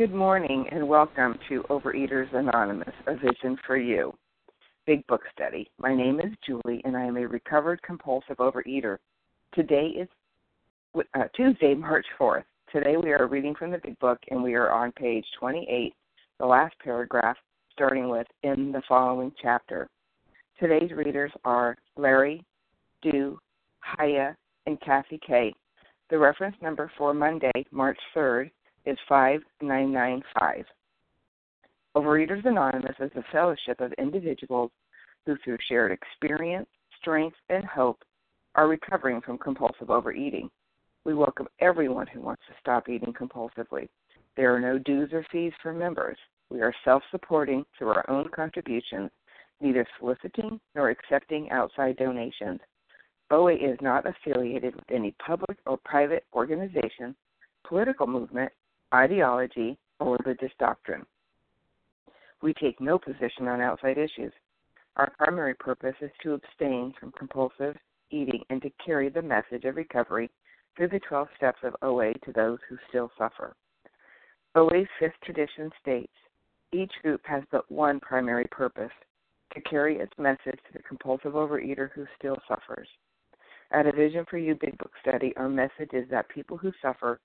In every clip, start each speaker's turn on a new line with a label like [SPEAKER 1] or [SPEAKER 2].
[SPEAKER 1] Good morning and welcome to Overeaters Anonymous, a vision for you. Big Book Study. My name is Julie and I am a recovered compulsive overeater. Today is uh, Tuesday, March 4th. Today we are reading from the Big Book and we are on page 28, the last paragraph, starting with in the following chapter. Today's readers are Larry, Dew, Haya, and Kathy K. The reference number for Monday, March 3rd, is 5995. Overeaters Anonymous is a fellowship of individuals who, through shared experience, strength, and hope, are recovering from compulsive overeating. We welcome everyone who wants to stop eating compulsively. There are no dues or fees for members. We are self supporting through our own contributions, neither soliciting nor accepting outside donations. OA is not affiliated with any public or private organization, political movement, ideology, or religious doctrine. We take no position on outside issues. Our primary purpose is to abstain from compulsive eating and to carry the message of recovery through the 12 steps of OA to those who still suffer. OA's fifth tradition states each group has but one primary purpose to carry its message to the compulsive overeater who still suffers. At a Vision for You Big Book study, our message is that people who suffer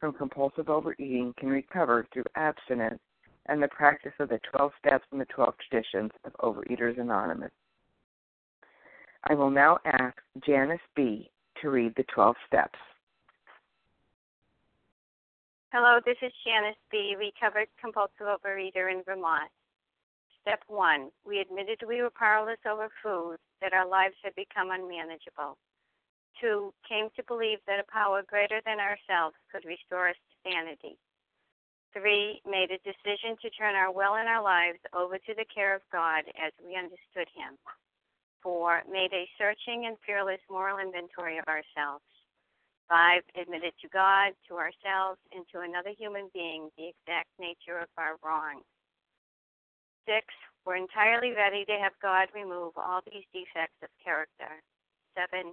[SPEAKER 1] from compulsive overeating can recover through abstinence and the practice of the 12 steps and the 12 traditions of Overeaters Anonymous. I will now ask Janice B. to read the 12 steps.
[SPEAKER 2] Hello, this is Janice B., recovered compulsive overeater in Vermont. Step one, we admitted we were powerless over food, that our lives had become unmanageable. Two, came to believe that a power greater than ourselves could restore us to sanity. Three, made a decision to turn our will and our lives over to the care of God as we understood Him. Four, made a searching and fearless moral inventory of ourselves. Five, admitted to God, to ourselves, and to another human being the exact nature of our wrong. Six, we're entirely ready to have God remove all these defects of character. Seven,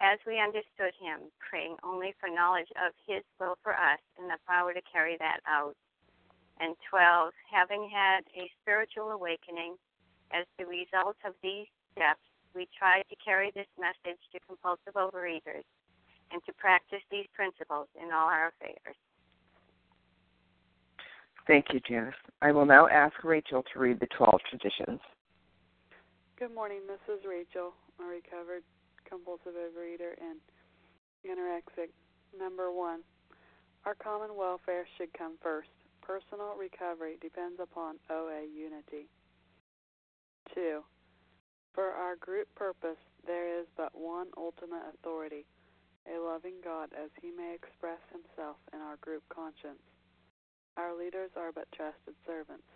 [SPEAKER 2] as we understood him, praying only for knowledge of his will for us and the power to carry that out. And 12, having had a spiritual awakening as the result of these steps, we tried to carry this message to compulsive overeaters and to practice these principles in all our affairs.
[SPEAKER 1] Thank you, Janice. I will now ask Rachel to read the 12 traditions.
[SPEAKER 3] Good morning. This is Rachel, a recovered compulsive overeater, and anorexic. Number one, our common welfare should come first. Personal recovery depends upon OA unity. Two, for our group purpose, there is but one ultimate authority, a loving God as he may express himself in our group conscience. Our leaders are but trusted servants.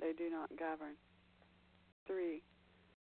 [SPEAKER 3] They do not govern. 3.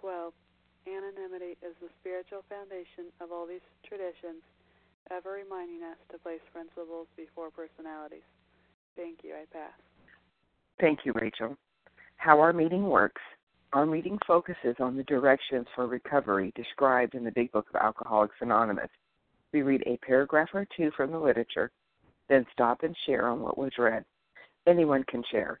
[SPEAKER 3] 12. Anonymity is the spiritual foundation of all these traditions, ever reminding us to place principles before personalities. Thank you. I pass.
[SPEAKER 1] Thank you, Rachel. How our meeting works. Our meeting focuses on the directions for recovery described in the Big Book of Alcoholics Anonymous. We read a paragraph or two from the literature, then stop and share on what was read. Anyone can share,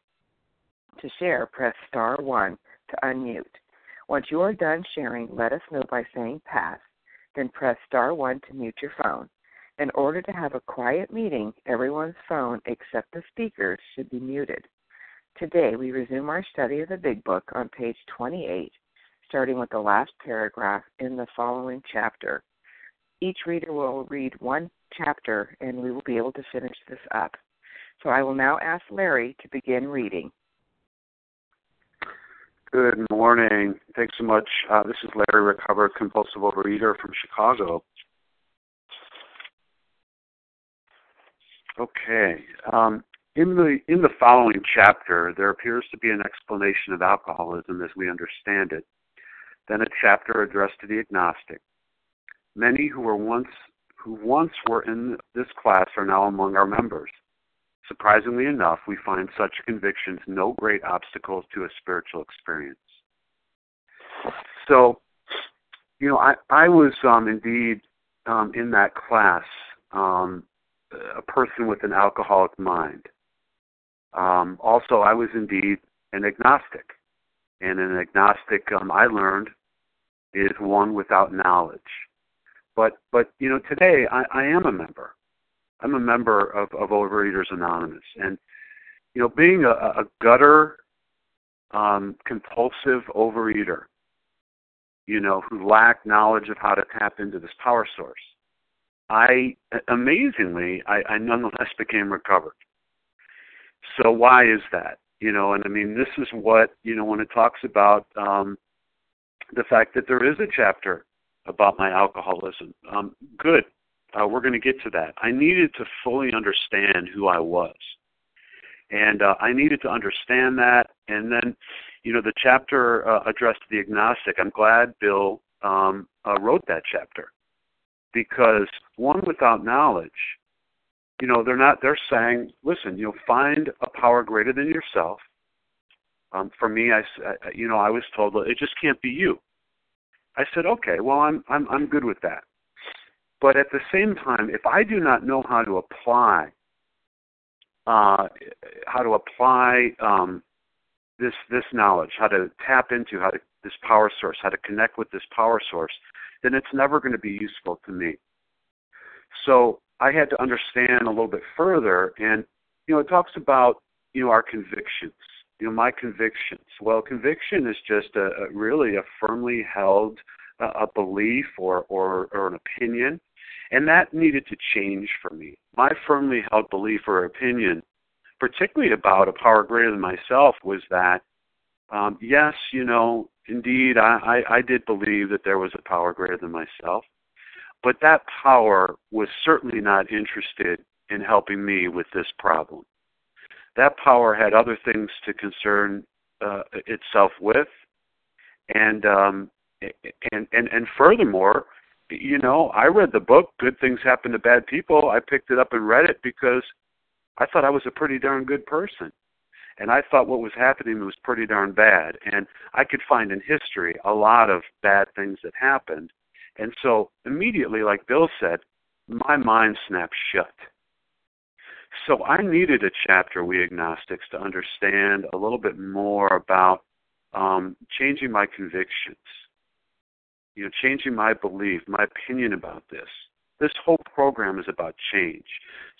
[SPEAKER 1] To share, press star 1 to unmute. Once you are done sharing, let us know by saying pass, then press star 1 to mute your phone. In order to have a quiet meeting, everyone's phone except the speaker's should be muted. Today, we resume our study of the Big Book on page 28, starting with the last paragraph in the following chapter. Each reader will read one chapter, and we will be able to finish this up. So I will now ask Larry to begin reading.
[SPEAKER 4] Good morning. Thanks so much. Uh, this is Larry, recovered compulsive overeater from Chicago. Okay. Um, in the in the following chapter, there appears to be an explanation of alcoholism as we understand it. Then a chapter addressed to the agnostic. Many who were once who once were in this class are now among our members. Surprisingly enough, we find such convictions no great obstacles to a spiritual experience. So, you know, I I was um, indeed um, in that class um, a person with an alcoholic mind. Um, also, I was indeed an agnostic, and an agnostic um, I learned is one without knowledge. But but you know today I, I am a member. I'm a member of, of Overeaters Anonymous, and you know being a, a gutter um, compulsive overeater, you know who lack knowledge of how to tap into this power source. I amazingly I, I nonetheless became recovered. So why is that? You know, and I mean, this is what you know when it talks about um, the fact that there is a chapter about my alcoholism. Um, good, uh, we're going to get to that. I needed to fully understand who I was, and uh, I needed to understand that. And then, you know, the chapter uh, addressed the agnostic. I'm glad Bill um, uh, wrote that chapter because one without knowledge you know they're not they're saying listen you know find a power greater than yourself um for me i you know i was told it just can't be you i said okay well i'm i'm i'm good with that but at the same time if i do not know how to apply uh how to apply um this this knowledge how to tap into how to this power source how to connect with this power source then it's never going to be useful to me so I had to understand a little bit further. And, you know, it talks about, you know, our convictions, you know, my convictions. Well, conviction is just a, a really a firmly held uh, a belief or, or, or an opinion. And that needed to change for me. My firmly held belief or opinion, particularly about a power greater than myself, was that, um, yes, you know, indeed, I, I, I did believe that there was a power greater than myself. But that power was certainly not interested in helping me with this problem. That power had other things to concern uh, itself with, and um, and and and furthermore, you know, I read the book "Good Things Happen to Bad People." I picked it up and read it because I thought I was a pretty darn good person, and I thought what was happening was pretty darn bad. And I could find in history a lot of bad things that happened, and so immediately, like Bill said, my mind snapped shut. So I needed a chapter, we agnostics, to understand a little bit more about um, changing my convictions, you know, changing my belief, my opinion about this. This whole program is about change.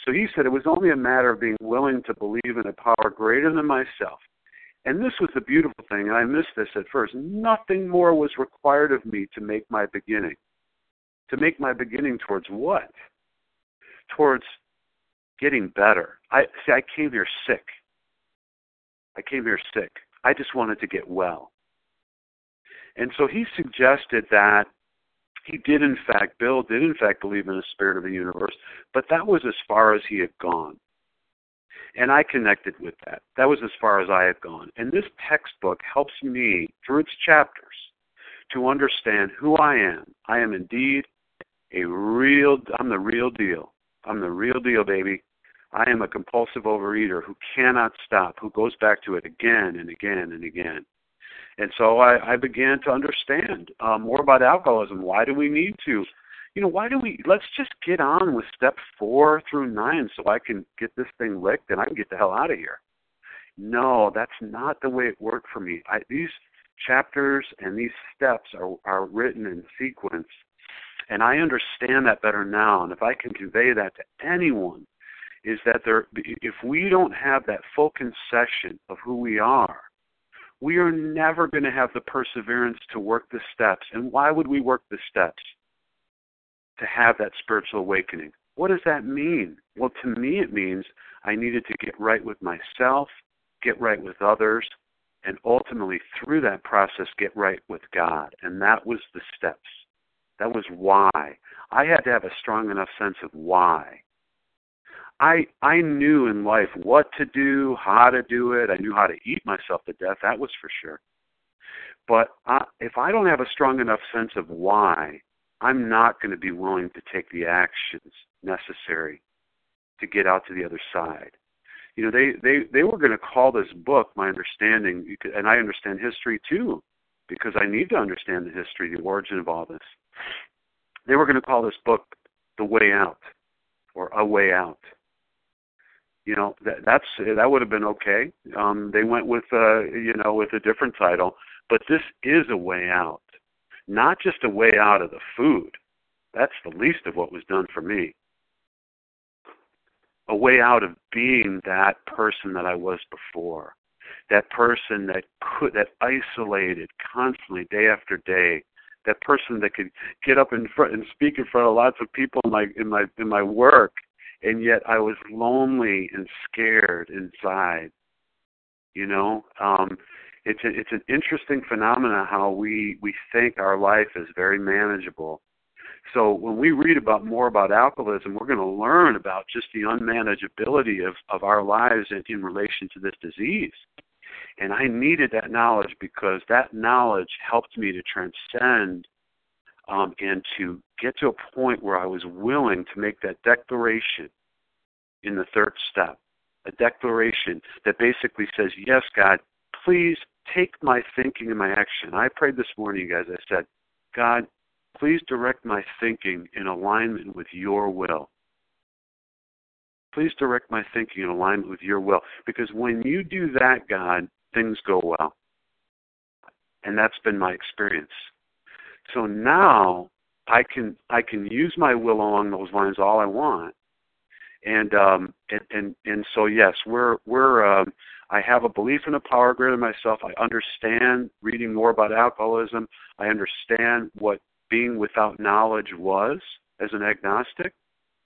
[SPEAKER 4] So he said it was only a matter of being willing to believe in a power greater than myself. And this was the beautiful thing, and I missed this at first. Nothing more was required of me to make my beginning. To make my beginning towards what? Towards getting better. I see I came here sick. I came here sick. I just wanted to get well. And so he suggested that he did in fact, Bill did in fact believe in the spirit of the universe, but that was as far as he had gone. And I connected with that. That was as far as I had gone. And this textbook helps me, through its chapters, to understand who I am. I am indeed a real, I'm the real deal. I'm the real deal, baby. I am a compulsive overeater who cannot stop, who goes back to it again and again and again. And so I, I began to understand uh, more about alcoholism. Why do we need to? You know, why do we? Let's just get on with step four through nine so I can get this thing licked and I can get the hell out of here. No, that's not the way it worked for me. I, these chapters and these steps are, are written in sequence, and I understand that better now. And if I can convey that to anyone, is that there, if we don't have that full concession of who we are, we are never going to have the perseverance to work the steps. And why would we work the steps? To have that spiritual awakening. What does that mean? Well, to me, it means I needed to get right with myself, get right with others, and ultimately, through that process, get right with God. And that was the steps. That was why. I had to have a strong enough sense of why. I I knew in life what to do, how to do it. I knew how to eat myself to death. That was for sure. But I, if I don't have a strong enough sense of why, I'm not going to be willing to take the actions necessary to get out to the other side. You know, they they they were going to call this book, my understanding, and I understand history too, because I need to understand the history, the origin of all this. They were going to call this book "The Way Out" or "A Way Out." You know that that's that would have been okay. Um, they went with uh, you know with a different title, but this is a way out, not just a way out of the food. That's the least of what was done for me. A way out of being that person that I was before, that person that could that isolated constantly day after day, that person that could get up in front and speak in front of lots of people in my in my in my work and yet I was lonely and scared inside. You know, um, it's a, it's an interesting phenomenon how we we think our life is very manageable. So when we read about more about alcoholism, we're going to learn about just the unmanageability of of our lives in, in relation to this disease. And I needed that knowledge because that knowledge helped me to transcend um, and to get to a point where I was willing to make that declaration in the third step. A declaration that basically says, Yes, God, please take my thinking and my action. I prayed this morning, guys. I said, God, please direct my thinking in alignment with your will. Please direct my thinking in alignment with your will. Because when you do that, God, things go well. And that's been my experience. So now I can I can use my will along those lines all I want. And um and and, and so yes, we're we're um I have a belief in a power greater than myself. I understand reading more about alcoholism. I understand what being without knowledge was as an agnostic.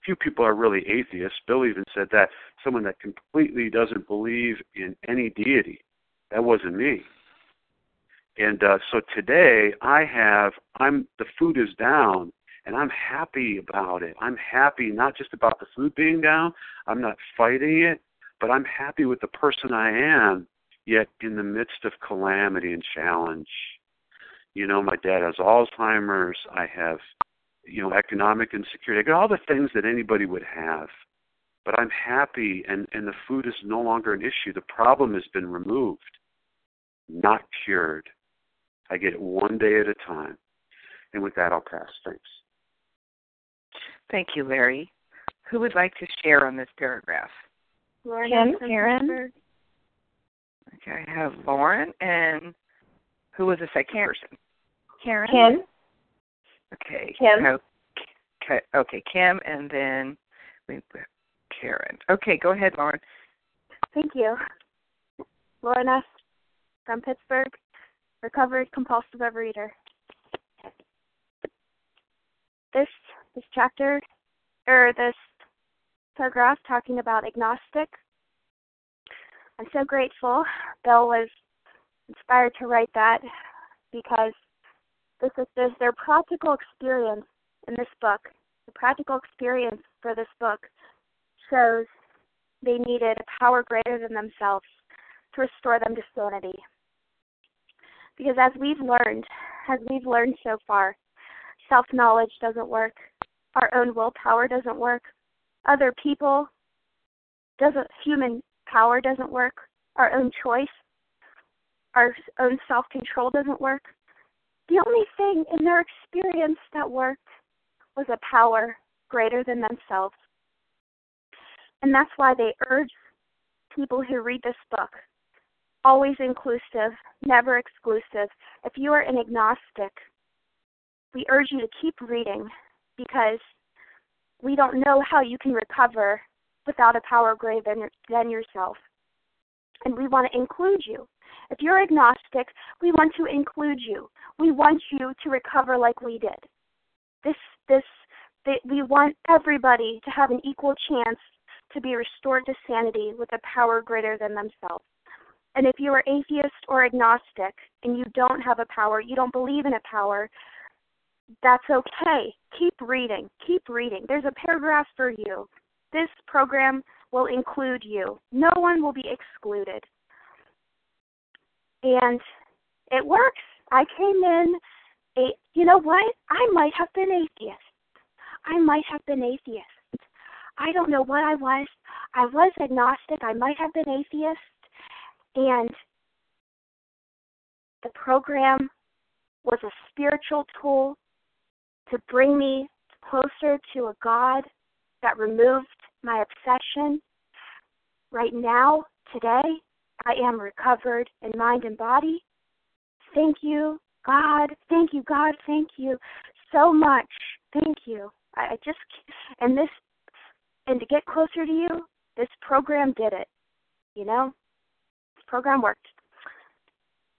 [SPEAKER 4] Few people are really atheists. Bill even said that someone that completely doesn't believe in any deity. That wasn't me. And uh, so today I have I'm the food is down and I'm happy about it. I'm happy not just about the food being down. I'm not fighting it, but I'm happy with the person I am. Yet in the midst of calamity and challenge, you know, my dad has Alzheimer's. I have, you know, economic insecurity. I got all the things that anybody would have. But I'm happy, and and the food is no longer an issue. The problem has been removed, not cured. I get it one day at a time. And with that, I'll pass. Thanks.
[SPEAKER 1] Thank you, Larry. Who would like to share on this paragraph?
[SPEAKER 5] Lauren Kim, Karen.
[SPEAKER 1] Okay, I have Lauren and who was the second person?
[SPEAKER 5] Karen.
[SPEAKER 6] Kim.
[SPEAKER 1] Okay.
[SPEAKER 6] Kim.
[SPEAKER 1] Okay, okay, Kim, and then Karen. Okay, go ahead, Lauren.
[SPEAKER 5] Thank you. Lauren S. from Pittsburgh, recovered compulsive overeater. This this chapter or this paragraph talking about agnostic. I'm so grateful Bill was inspired to write that because this is this, their practical experience in this book. The practical experience for this book shows they needed a power greater than themselves to restore them to sanity. Because as we've learned, as we've learned so far, self knowledge doesn't work, our own willpower doesn't work, other people doesn't human power doesn't work, our own choice, our own self control doesn't work. The only thing in their experience that worked was a power greater than themselves. And that's why they urge people who read this book always inclusive, never exclusive. If you are an agnostic, we urge you to keep reading because we don't know how you can recover without a power greater than, than yourself. And we want to include you. If you're agnostic, we want to include you. We want you to recover like we did. This, this, we want everybody to have an equal chance to be restored to sanity with a power greater than themselves. And if you are atheist or agnostic and you don't have a power, you don't believe in a power, that's okay. Keep reading. Keep reading. There's a paragraph for you. This program will include you. No one will be excluded. And it works. I came in a you know what? I might have been atheist. I might have been atheist. I don't know what I was. I was agnostic. I might have been atheist. And the program was a spiritual tool to bring me closer to a God that removed my obsession. Right now, today, I am recovered in mind and body. Thank you, God. Thank you, God. Thank you so much. Thank you. I just, and this, and to get closer to you, this program did it. You know? Program worked.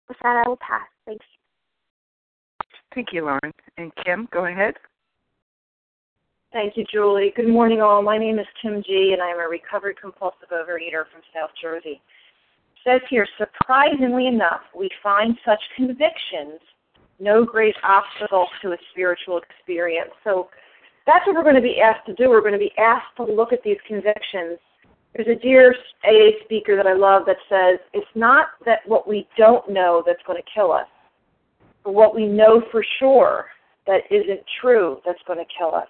[SPEAKER 5] With that, I will pass. Thank you.
[SPEAKER 1] Thank you, Lauren. And Kim, go ahead.
[SPEAKER 6] Thank you, Julie. Good morning, all. My name is Kim G., and I am a recovered compulsive overeater from South Jersey. It says here, surprisingly enough, we find such convictions no great obstacle to a spiritual experience. So that's what we're going to be asked to do. We're going to be asked to look at these convictions there's a dear AA speaker that I love that says, it's not that what we don't know that's going to kill us, but what we know for sure that isn't true that's going to kill us.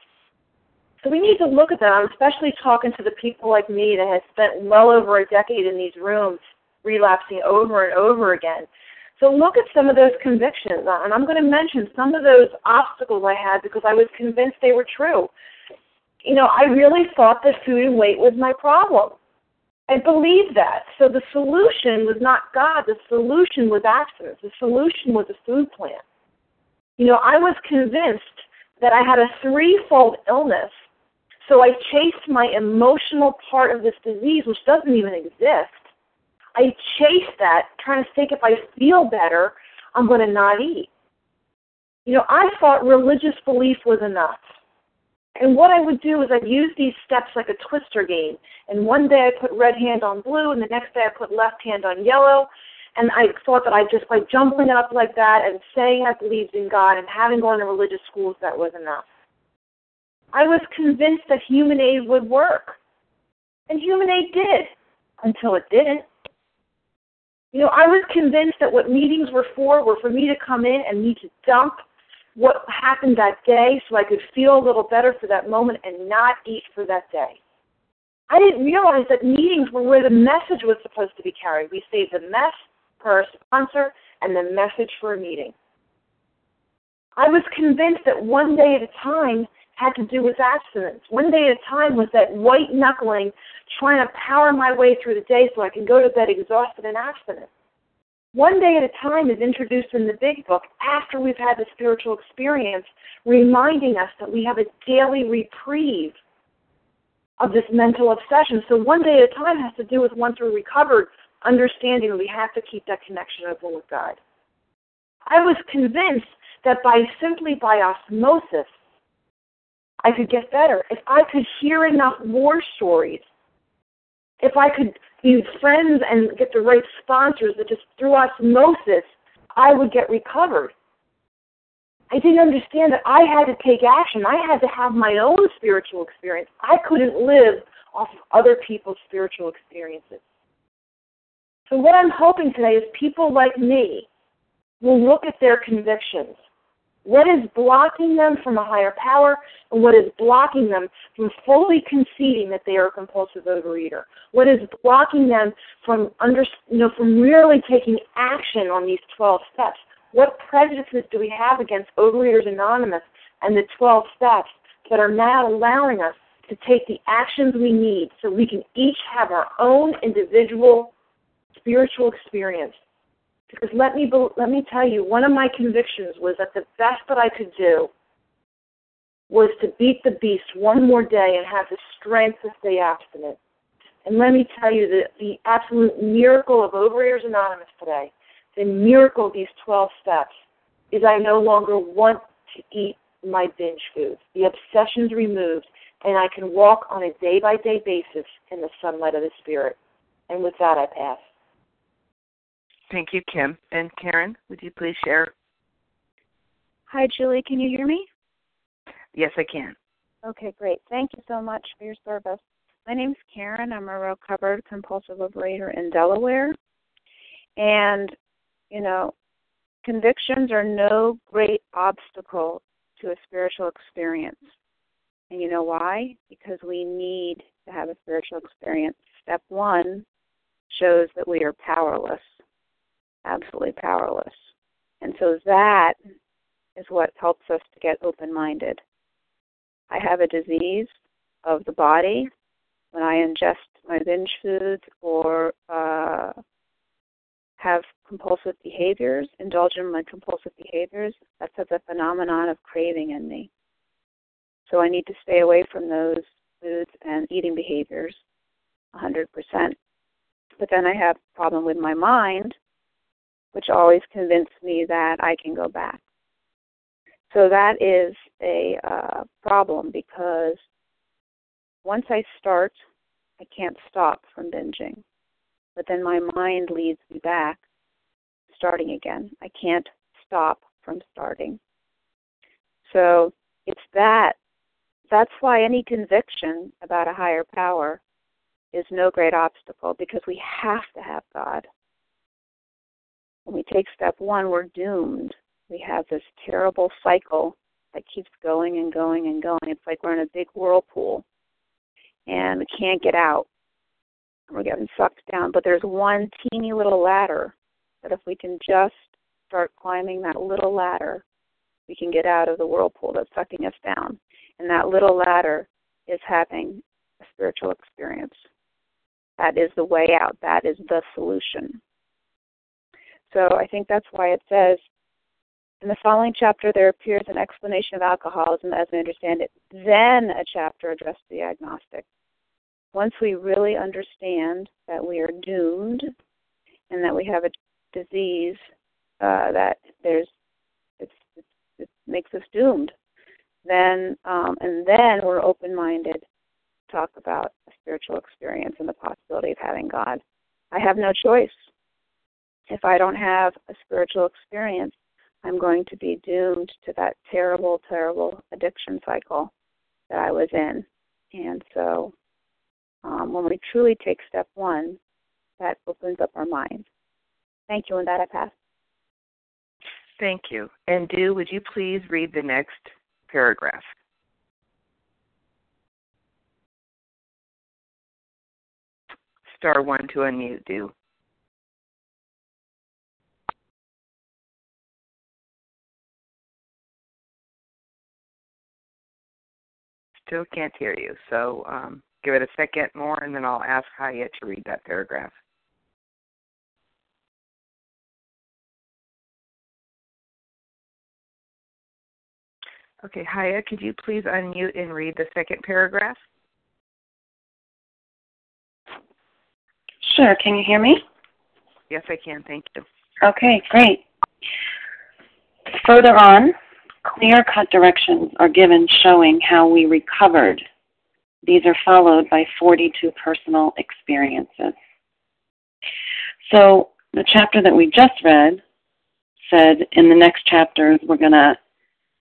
[SPEAKER 6] So we need to look at that. I'm especially talking to the people like me that have spent well over a decade in these rooms relapsing over and over again. So look at some of those convictions, and I'm going to mention some of those obstacles I had because I was convinced they were true you know, I really thought that food and weight was my problem. I believed that. So the solution was not God, the solution was abstinence. The solution was a food plan. You know, I was convinced that I had a threefold illness. So I chased my emotional part of this disease, which doesn't even exist. I chased that, trying to think if I feel better, I'm going to not eat. You know, I thought religious belief was enough. And what I would do is I'd use these steps like a twister game. And one day I put red hand on blue, and the next day I put left hand on yellow. And I thought that I just by jumbling it up like that and saying I believed in God and having gone to religious schools, that was enough. I was convinced that human aid would work. And human aid did until it didn't. You know, I was convinced that what meetings were for were for me to come in and me to dump what happened that day so I could feel a little better for that moment and not eat for that day. I didn't realize that meetings were where the message was supposed to be carried. We saved the mess for a sponsor and the message for a meeting. I was convinced that one day at a time, had to do with abstinence. One day at a time was that white knuckling, trying to power my way through the day so I can go to bed exhausted and abstinent. One day at a time is introduced in the big book after we've had the spiritual experience, reminding us that we have a daily reprieve of this mental obsession. So one day at a time has to do with once we're recovered, understanding we have to keep that connection open with God. I was convinced that by simply by osmosis, I could get better. If I could hear enough war stories, if I could use friends and get the right sponsors that just through osmosis, I would get recovered. I didn't understand that I had to take action. I had to have my own spiritual experience. I couldn't live off of other people's spiritual experiences. So, what I'm hoping today is people like me will look at their convictions. What is blocking them from a higher power, and what is blocking them from fully conceding that they are a compulsive overeater? What is blocking them from under, you know, from really taking action on these 12 steps? What prejudices do we have against Overeaters Anonymous and the 12 steps that are not allowing us to take the actions we need so we can each have our own individual spiritual experience? Because let me let me tell you, one of my convictions was that the best that I could do was to beat the beast one more day and have the strength to stay abstinent. And let me tell you that the absolute miracle of Overeaters Anonymous today the miracle of these 12 steps is I no longer want to eat my binge foods. The obsession's removed, and I can walk on a day by day basis in the sunlight of the Spirit. And with that, I pass.
[SPEAKER 1] Thank you, Kim. And Karen, would you please share?
[SPEAKER 7] Hi, Julie. Can you hear me?
[SPEAKER 1] Yes, I can.
[SPEAKER 7] Okay, great. Thank you so much for your service. My name is Karen. I'm a recovered compulsive overeater in Delaware. And you know, convictions are no great obstacle to a spiritual experience. And you know why? Because we need to have a spiritual experience. Step one shows that we are powerless, absolutely powerless. And so that is what helps us to get open minded. I have a disease of the body. When I ingest my binge foods or uh, have compulsive behaviors, indulge in my compulsive behaviors, that's a phenomenon of craving in me. So I need to stay away from those foods and eating behaviors 100%. But then I have a problem with my mind, which always convinces me that I can go back. So that is a uh, problem because once I start, I can't stop from binging but then my mind leads me back, starting again. I can't stop from starting. So it's that. That's why any conviction about a higher power is no great obstacle because we have to have God. When we take step one, we're doomed. We have this terrible cycle that keeps going and going and going. It's like we're in a big whirlpool and we can't get out we're getting sucked down. But there's one teeny little ladder that if we can just start climbing that little ladder, we can get out of the whirlpool that's sucking us down. And that little ladder is having a spiritual experience. That is the way out. That is the solution. So I think that's why it says in the following chapter there appears an explanation of alcoholism as we understand it, then a chapter addressed to the agnostic once we really understand that we are doomed and that we have a disease uh, that there's it's, it's, it makes us doomed, then um, and then we're open-minded to talk about a spiritual experience and the possibility of having God. I have no choice. If I don't have a spiritual experience, I'm going to be doomed to that terrible, terrible addiction cycle that I was in. And so um, when we truly take step one, that opens up our mind. Thank you, and that I pass.
[SPEAKER 1] Thank you. And do would you please read the next paragraph? Star one to unmute, do. Still can't hear you. So um, give it a second more, and then I'll ask Haya to read that paragraph. Okay, Haya, could you please unmute and read the second paragraph?
[SPEAKER 8] Sure. Can you hear me?
[SPEAKER 1] Yes, I can. Thank you.
[SPEAKER 8] Okay, great. Further on, clear cut directions are given showing how we recovered. These are followed by 42 personal experiences. So, the chapter that we just read said in the next chapters we're going to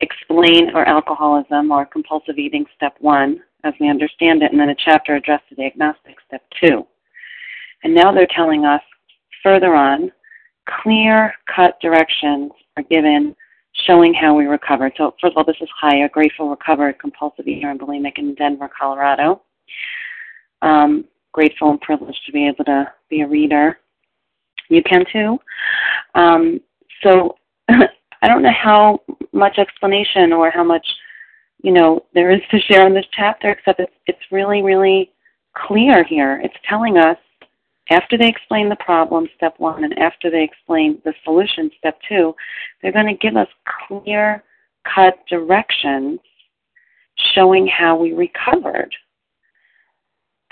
[SPEAKER 8] explain our alcoholism or compulsive eating, step one, as we understand it, and then a chapter addressed to the agnostic, step two. And now they're telling us further on, clear cut directions are given showing how we recovered. So, first of all, this is Haya, grateful, recovered, compulsive eater and bulimic in Denver, Colorado. Um, grateful and privileged to be able to be a reader. You can too. Um, so, I don't know how much explanation or how much, you know, there is to share in this chapter, except it's, it's really, really clear here. It's telling us after they explain the problem, step one, and after they explain the solution, step two, they're going to give us clear cut directions showing how we recovered.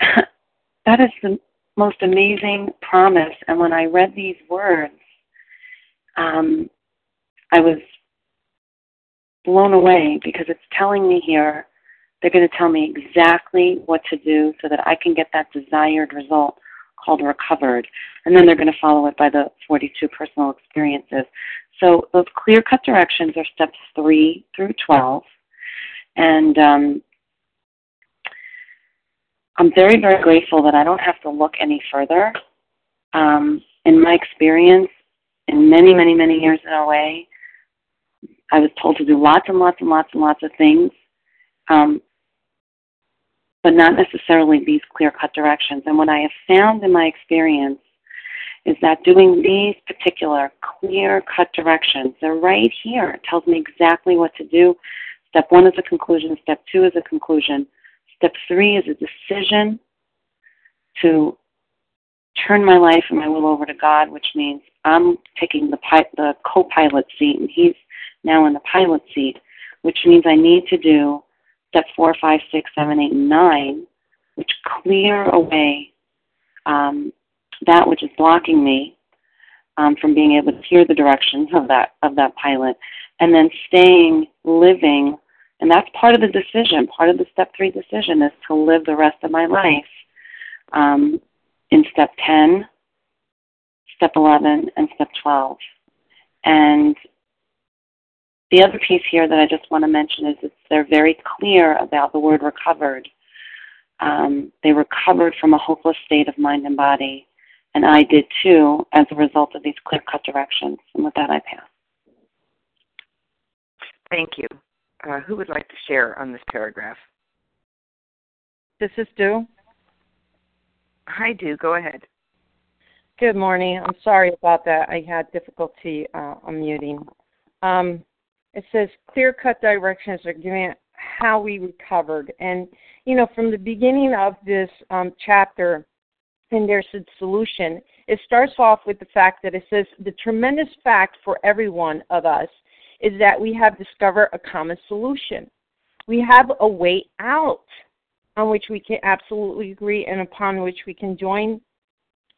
[SPEAKER 8] that is the most amazing promise. And when I read these words, um, I was blown away because it's telling me here they're going to tell me exactly what to do so that I can get that desired result called Recovered. And then they're going to follow it by the 42 personal experiences. So those clear cut directions are steps 3 through 12. And um, I'm very, very grateful that I don't have to look any further. Um, in my experience, in many, many, many years in OA, I was told to do lots and lots and lots and lots of things. Um, but not necessarily these clear cut directions. And what I have found in my experience is that doing these particular clear cut directions, they're right here. It tells me exactly what to do. Step one is a conclusion, step two is a conclusion, step three is a decision to turn my life and my will over to God, which means I'm taking the, pi- the co pilot seat and he's now in the pilot seat, which means I need to do step four, five, six, seven, eight, nine, which clear away um, that which is blocking me um, from being able to hear the directions of that of that pilot, and then staying living. And that's part of the decision. Part of the step three decision is to live the rest of my life um, in step 10, step 11, and step 12. And the other piece here that I just want to mention is that they're very clear about the word recovered. Um, they recovered from a hopeless state of mind and body, and I did too as a result of these clear cut directions. And with that, I pass.
[SPEAKER 1] Thank you. Uh, who would like to share on this paragraph?
[SPEAKER 9] This is Do.
[SPEAKER 1] Hi, Do. Go ahead.
[SPEAKER 9] Good morning. I'm sorry about that. I had difficulty uh, unmuting. Um, it says clear cut directions are given how we recovered. And, you know, from the beginning of this um, chapter, and there's a solution, it starts off with the fact that it says the tremendous fact for every one of us is that we have discovered a common solution. We have a way out on which we can absolutely agree and upon which we can join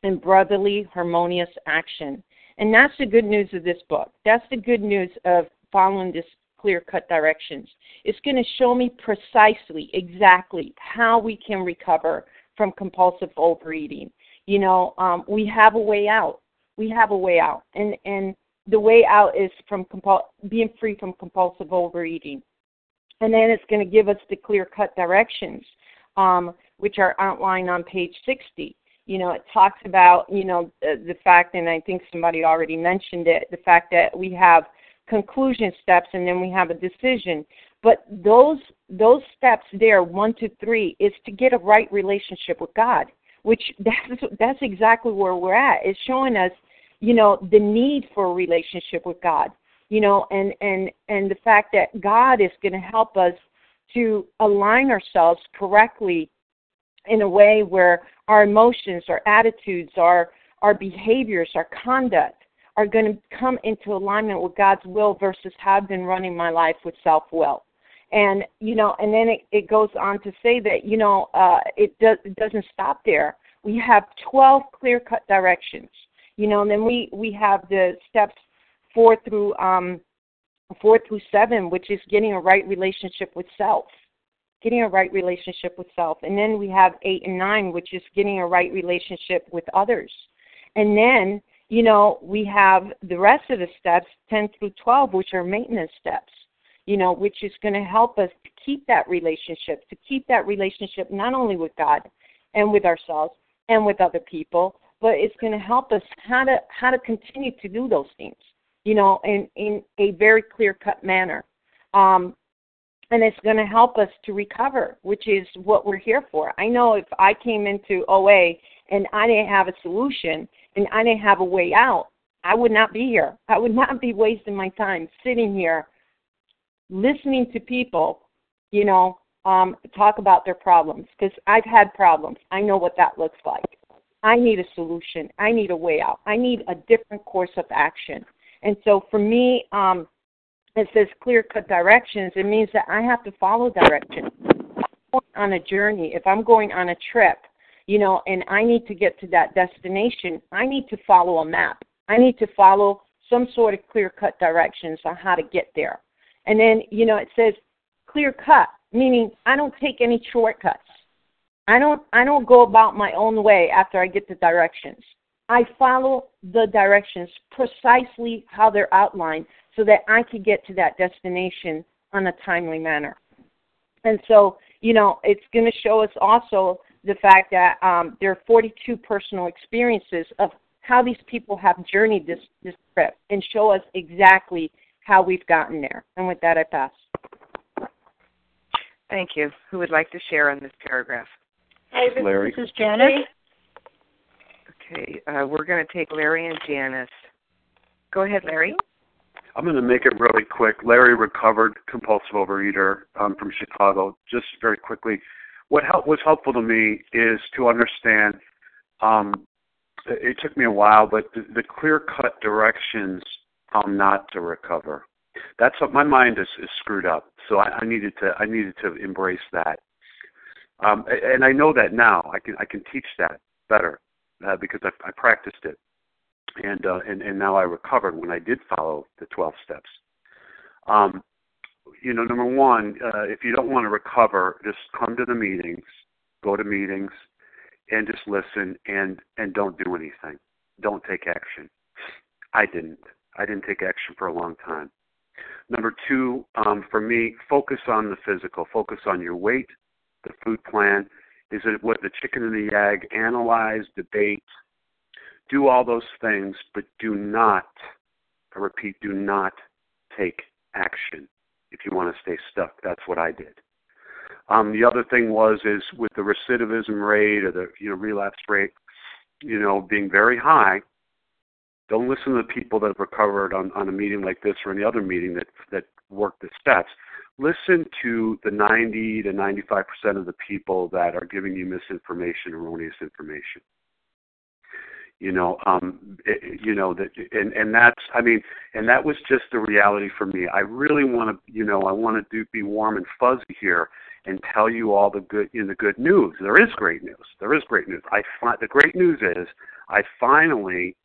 [SPEAKER 9] in brotherly, harmonious action. And that's the good news of this book. That's the good news of following this clear cut directions. It's going to show me precisely, exactly how we can recover from compulsive overeating. You know, um, we have a way out. We have a way out, and and the way out is from compul- being free from compulsive overeating. And then it's going to give us the clear cut directions, um, which are outlined on page 60 you know, it talks about, you know, the, the, fact, and I think somebody already mentioned it, the fact that we have conclusion steps and then we have a decision. But those those steps there one to three is to get a right relationship with god which that's that's exactly where we're at. It's showing us you know the need for a relationship with god you know and and and the fact that god is going to help us to align ourselves correctly in a way where our emotions, our attitudes, our our behaviors, our conduct are going to come into alignment with God's will versus how I've been running my life with self will. And you know, and then it, it goes on to say that you know uh, it, does, it doesn't stop there. We have 12 clear cut directions. You know, and then we we have the steps four through um, four through seven, which is getting a right relationship with self getting a right relationship with self. And then we have eight and nine, which is getting a right relationship with others. And then, you know, we have the rest of the steps, 10 through 12, which are maintenance steps, you know, which is going to help us to keep that relationship, to keep that relationship not only with God and with ourselves and with other people, but it's going to help us how to how to continue to do those things, you know, in in a very clear cut manner. Um, and it's going to help us to recover, which is what we're here for. I know if I came into OA and I didn't have a solution and I didn't have a way out, I would not be here. I would not be wasting my time sitting here listening to people, you know, um, talk about their problems because I've had problems. I know what that looks like. I need a solution. I need a way out. I need a different course of action. And so for me, um, it says clear cut directions, it means that I have to follow directions. On a journey, if I'm going on a trip, you know, and I need to get to that destination, I need to follow a map. I need to follow some sort of clear cut directions on how to get there. And then, you know, it says clear cut, meaning I don't take any shortcuts. I don't I don't go about my own way after I get the directions. I follow the directions precisely how they're outlined so that I could get to that destination on a timely manner. And so, you know, it's going to show us also the fact that um, there are 42 personal experiences of how these people have journeyed this, this trip and show us exactly how we've gotten there. And with that, I pass.
[SPEAKER 1] Thank you. Who would like to share on this paragraph?
[SPEAKER 10] Hey, this,
[SPEAKER 4] Larry.
[SPEAKER 10] this is Janice.
[SPEAKER 1] Okay, uh, we're going to take Larry and Janice. Go ahead, Larry.
[SPEAKER 4] I'm going to make it really quick. Larry recovered compulsive overeater um, from Chicago. Just very quickly, what help, was helpful to me is to understand. Um, it took me a while, but the, the clear-cut directions on not to recover. That's what my mind is, is screwed up. So I, I needed to I needed to embrace that, um, and I know that now. I can I can teach that better uh, because I, I practiced it and uh, and and now I recovered when I did follow the 12 steps. Um, you know, number one, uh, if you don't want to recover, just come to the meetings, go to meetings, and just listen and and don't do anything. Don't take action. I didn't. I didn't take action for a long time. Number two, um, for me, focus on the physical. Focus on your weight, the food plan. Is it what the chicken and the egg? Analyze, debate, do all those things, but do not, I repeat, do not take action if you want to stay stuck. That's what I did. Um, the other thing was is with the recidivism rate or the you know relapse rate, you know, being very high. Don't listen to the people that have recovered on, on a meeting like this or any other meeting that that work the steps. Listen to the 90 to 95 percent of the people that are giving you misinformation, erroneous information you know um it, you know that and and that's i mean and that was just the reality for me. I really want to you know i want to do be warm and fuzzy here and tell you all the good in the good news. There is great news. There is great news. I find the great news is i finally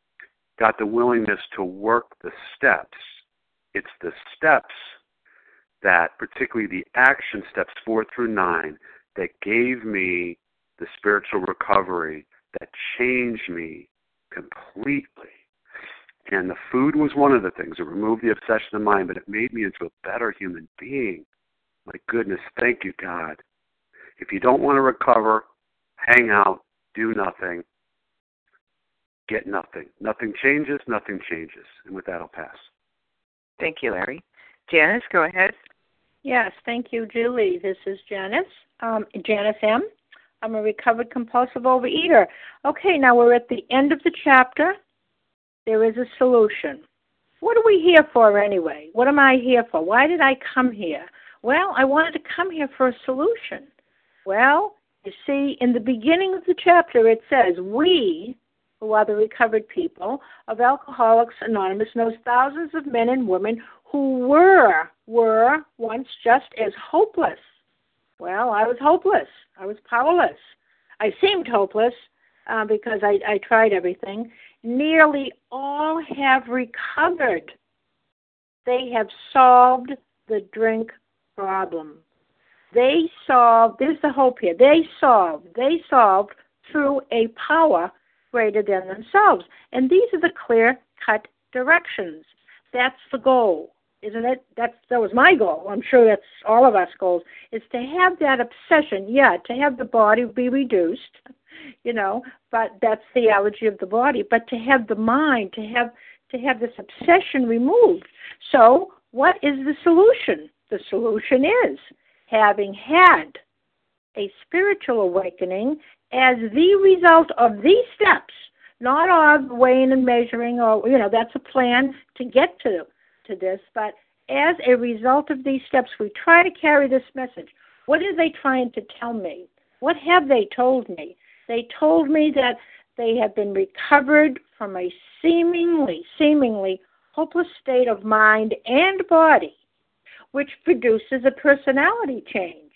[SPEAKER 4] got the willingness to work the steps. It's the steps that particularly the action steps 4 through 9 that gave me the spiritual recovery that changed me completely. And the food was one of the things. It removed the obsession of mind, but it made me into a better human being. My goodness, thank you, God. If you don't want to recover, hang out, do nothing, get nothing. Nothing changes, nothing changes. And with that, I'll pass.
[SPEAKER 1] Thank you, Larry. Janice, go ahead.
[SPEAKER 10] Yes, thank you, Julie. This is Janice, um, Janice M. I'm a recovered compulsive overeater. Okay, now we're at the end of the chapter. There is a solution. What are we here for anyway? What am I here for? Why did I come here? Well, I wanted to come here for a solution. Well, you see, in the beginning of the chapter, it says, We, who are the recovered people of Alcoholics Anonymous, knows thousands of men and women who were, were once just as hopeless. Well, I was hopeless. I was powerless. I seemed hopeless uh, because I, I tried everything. Nearly all have recovered. They have solved the drink problem. They solved, there's the hope here. They solved, they solved through a power greater than themselves. And these are the clear cut directions. That's the goal, isn't it? That's that was my goal. I'm sure that's all of us goals, is to have that obsession, yeah, to have the body be reduced, you know, but that's the allergy of the body, but to have the mind, to have to have this obsession removed. So what is the solution? The solution is having had a spiritual awakening as the result of these steps, not of weighing and measuring or you know, that's a plan to get to to this, but as a result of these steps we try to carry this message. What are they trying to tell me? What have they told me? They told me that they have been recovered from a seemingly, seemingly hopeless state of mind and body which produces a personality change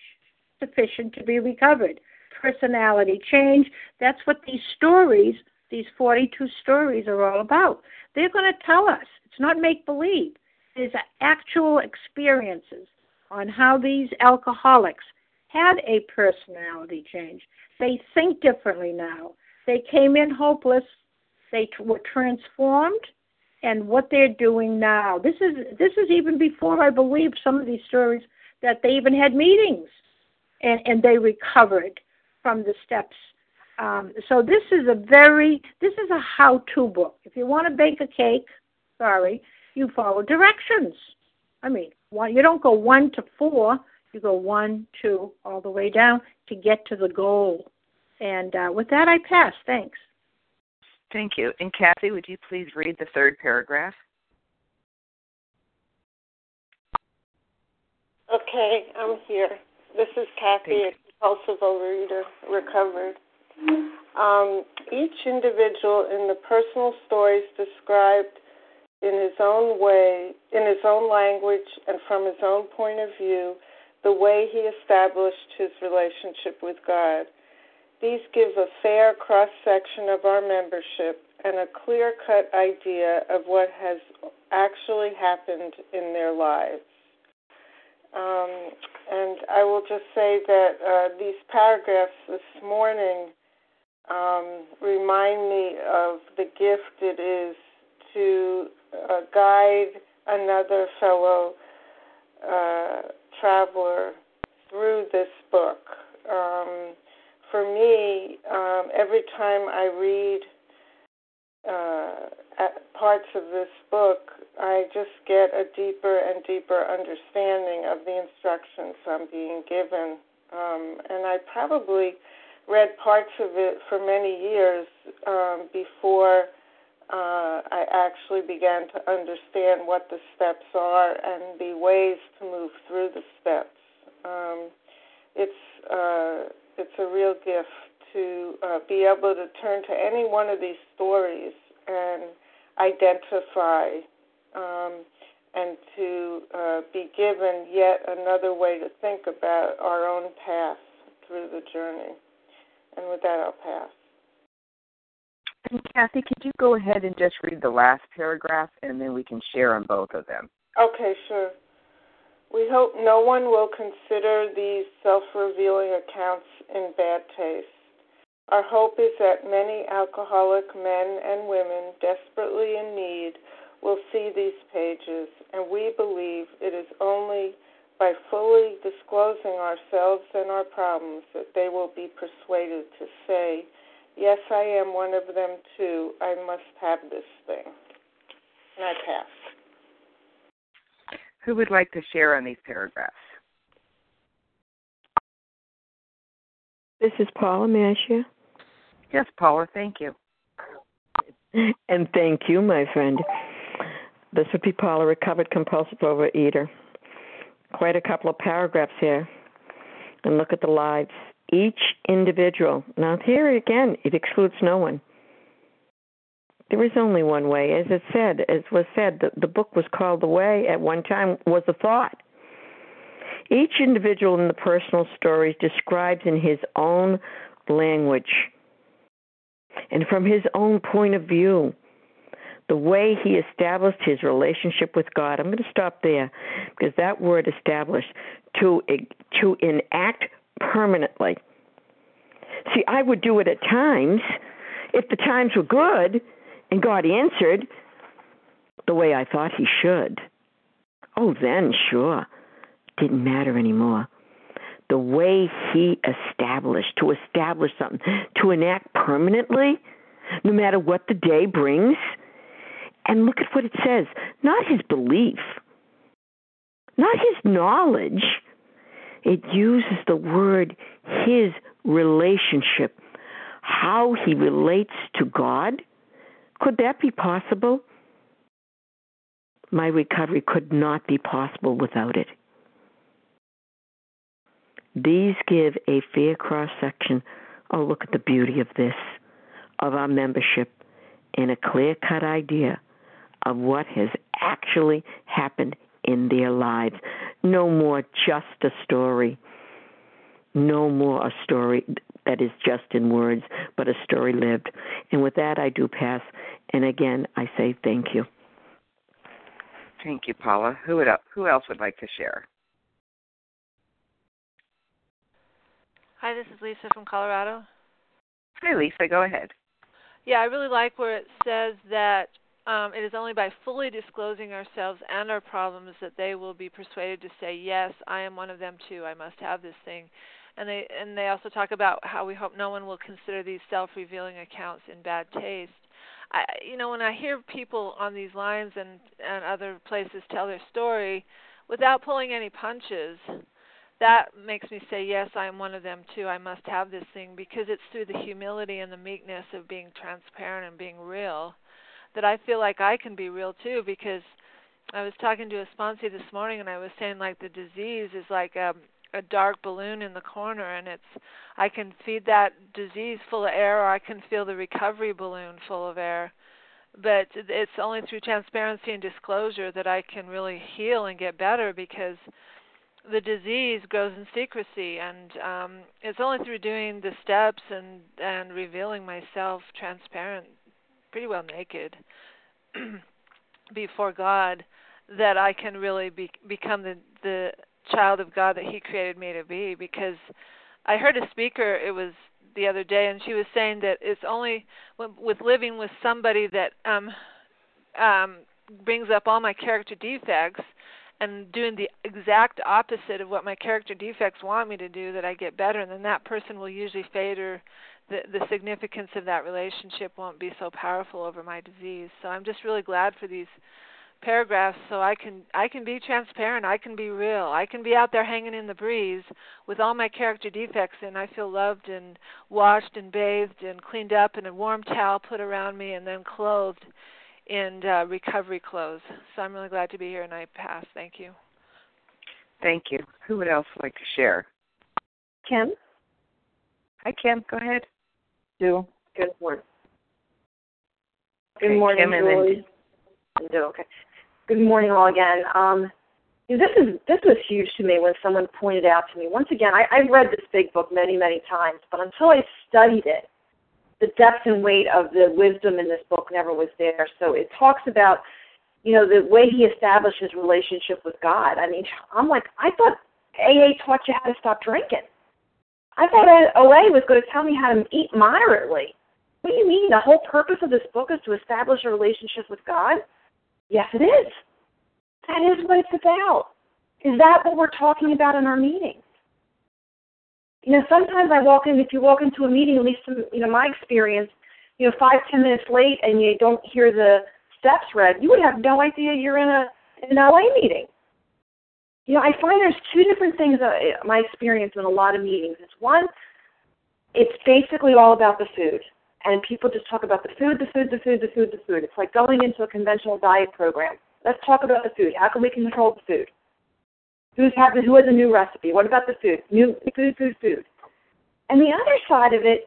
[SPEAKER 10] sufficient to be recovered. Personality change, that's what these stories, these 42 stories, are all about. They're going to tell us. It's not make believe, it's actual experiences on how these alcoholics had a personality change. They think differently now. They came in hopeless, they t- were transformed, and what they're doing now. This is this is even before I believe some of these stories that they even had meetings and, and they recovered from the steps. Um, so this is a very this is a how-to book. If you want to bake a cake, sorry, you follow directions. I mean, one, you don't go one to four. You go one, two, all the way down to get to the goal. And uh, with that, I pass. Thanks.
[SPEAKER 1] Thank you. And Kathy, would you please read the third paragraph?
[SPEAKER 11] Okay, I'm here. This is Kathy, a compulsive overeater, recovered. Um, each individual in the personal stories described in his own way, in his own language, and from his own point of view, the way he established his relationship with God. These give a fair cross section of our membership and a clear cut idea of what has actually happened in their lives. Um, and I will just say that uh, these paragraphs this morning um, remind me of the gift it is to uh, guide another fellow uh, traveler through this book. Um, for me, um, every time I read uh, parts of this book, I just get a deeper and deeper understanding of the instructions I'm being given. Um, and I probably read parts of it for many years um, before uh, I actually began to understand what the steps are and the ways to move through the steps. Um, it's uh, it's a real gift to uh, be able to turn to any one of these stories and identify um, and to uh, be given yet another way to think about our own path through the journey. And with that, I'll pass.
[SPEAKER 1] And Kathy, could you go ahead and just read the last paragraph, and then we can share on both of them?
[SPEAKER 11] Okay, sure. We hope no one will consider these self revealing accounts in bad taste. Our hope is that many alcoholic men and women desperately in need will see these pages, and we believe it is only by fully disclosing ourselves and our problems that they will be persuaded to say, Yes, I am one of them too. I must have this thing. And I pass.
[SPEAKER 1] Who would like to share on these paragraphs?
[SPEAKER 12] This is Paula. May I share?
[SPEAKER 1] Yes, Paula. Thank you.
[SPEAKER 12] And thank you, my friend. This would be Paula, recovered compulsive overeater. quite a couple of paragraphs here and look at the lives. Each individual, now here again, it excludes no one. There is only one way. As it said, as was said, the, the book was called The Way at one time was a thought. Each individual in the personal stories describes in his own language and from his own point of view the way he established his relationship with God. I'm going to stop there because that word established to to enact permanently. See, I would do it at times if the times were good and God answered the way I thought he should. Oh, then sure. Didn't matter anymore. The way he established, to establish something, to enact permanently, no matter what the day brings. And look at what it says not his belief, not his knowledge. It uses the word his relationship, how he relates to God. Could that be possible? My recovery could not be possible without it. These give a fair cross section. Oh, look at the beauty of this, of our membership, and a clear cut idea of what has actually happened in their lives. No more just a story. No more a story that is just in words, but a story lived. And with that, I do pass. And again, I say thank you.
[SPEAKER 1] Thank you, Paula. Who would who else would like to share?
[SPEAKER 13] Hi, this is Lisa from Colorado.
[SPEAKER 1] Hi, Lisa. Go ahead.
[SPEAKER 13] Yeah, I really like where it says that um, it is only by fully disclosing ourselves and our problems that they will be persuaded to say, "Yes, I am one of them too. I must have this thing." And they and they also talk about how we hope no one will consider these self-revealing accounts in bad taste. I, you know, when I hear people on these lines and and other places tell their story without pulling any punches, that makes me say, yes, I am one of them too. I must have this thing because it's through the humility and the meekness of being transparent and being real that I feel like I can be real too because I was talking to a sponsor this morning and I was saying like the disease is like a a dark balloon in the corner and it's I can feed that disease full of air or I can feel the recovery balloon full of air. But it's only through transparency and disclosure that I can really heal and get better because the disease grows in secrecy and um it's only through doing the steps and and revealing myself transparent pretty well naked before God that I can really be, become the the child of God that he created me to be. Because I heard a speaker it was the other day and she was saying that it's only with living with somebody that um um brings up all my character defects and doing the exact opposite of what my character defects want me to do that I get better and then that person will usually fade or the the significance of that relationship won't be so powerful over my disease. So I'm just really glad for these paragraphs so I can I can be transparent, I can be real. I can be out there hanging in the breeze with all my character defects and I feel loved and washed and bathed and cleaned up and a warm towel put around me and then clothed in uh, recovery clothes. So I'm really glad to be here and I pass. Thank you.
[SPEAKER 1] Thank you. Who would else like to share?
[SPEAKER 6] Kim?
[SPEAKER 1] Hi Kim, go ahead.
[SPEAKER 6] Do. Good morning. Good
[SPEAKER 1] Okay,
[SPEAKER 6] morning,
[SPEAKER 1] Kim, and then-
[SPEAKER 6] Julie. Okay. Good morning, all again. Um, this is this was huge to me when someone pointed out to me. Once again, I, I've read this big book many, many times, but until I studied it, the depth and weight of the wisdom in this book never was there. So it talks about, you know, the way he established his relationship with God. I mean, I'm like, I thought AA taught you how to stop drinking. I thought OA was going to tell me how to eat moderately. What do you mean? The whole purpose of this book is to establish a relationship with God? Yes, it is. That is what it's about. Is that what we're talking about in our meetings? You know, sometimes I walk in, if you walk into a meeting, at least from, you know, my experience, you know, five, ten minutes late and you don't hear the steps read, you would have no idea you're in a in an OA meeting. You know, I find there's two different things, uh, my experience in a lot of meetings. It's one, it's basically all about the food and people just talk about the food, the food, the food, the food, the food. It's like going into a conventional diet program. Let's talk about the food. How can we control the food? Who's having who has a new recipe? What about the food? New food, food, food. And the other side of it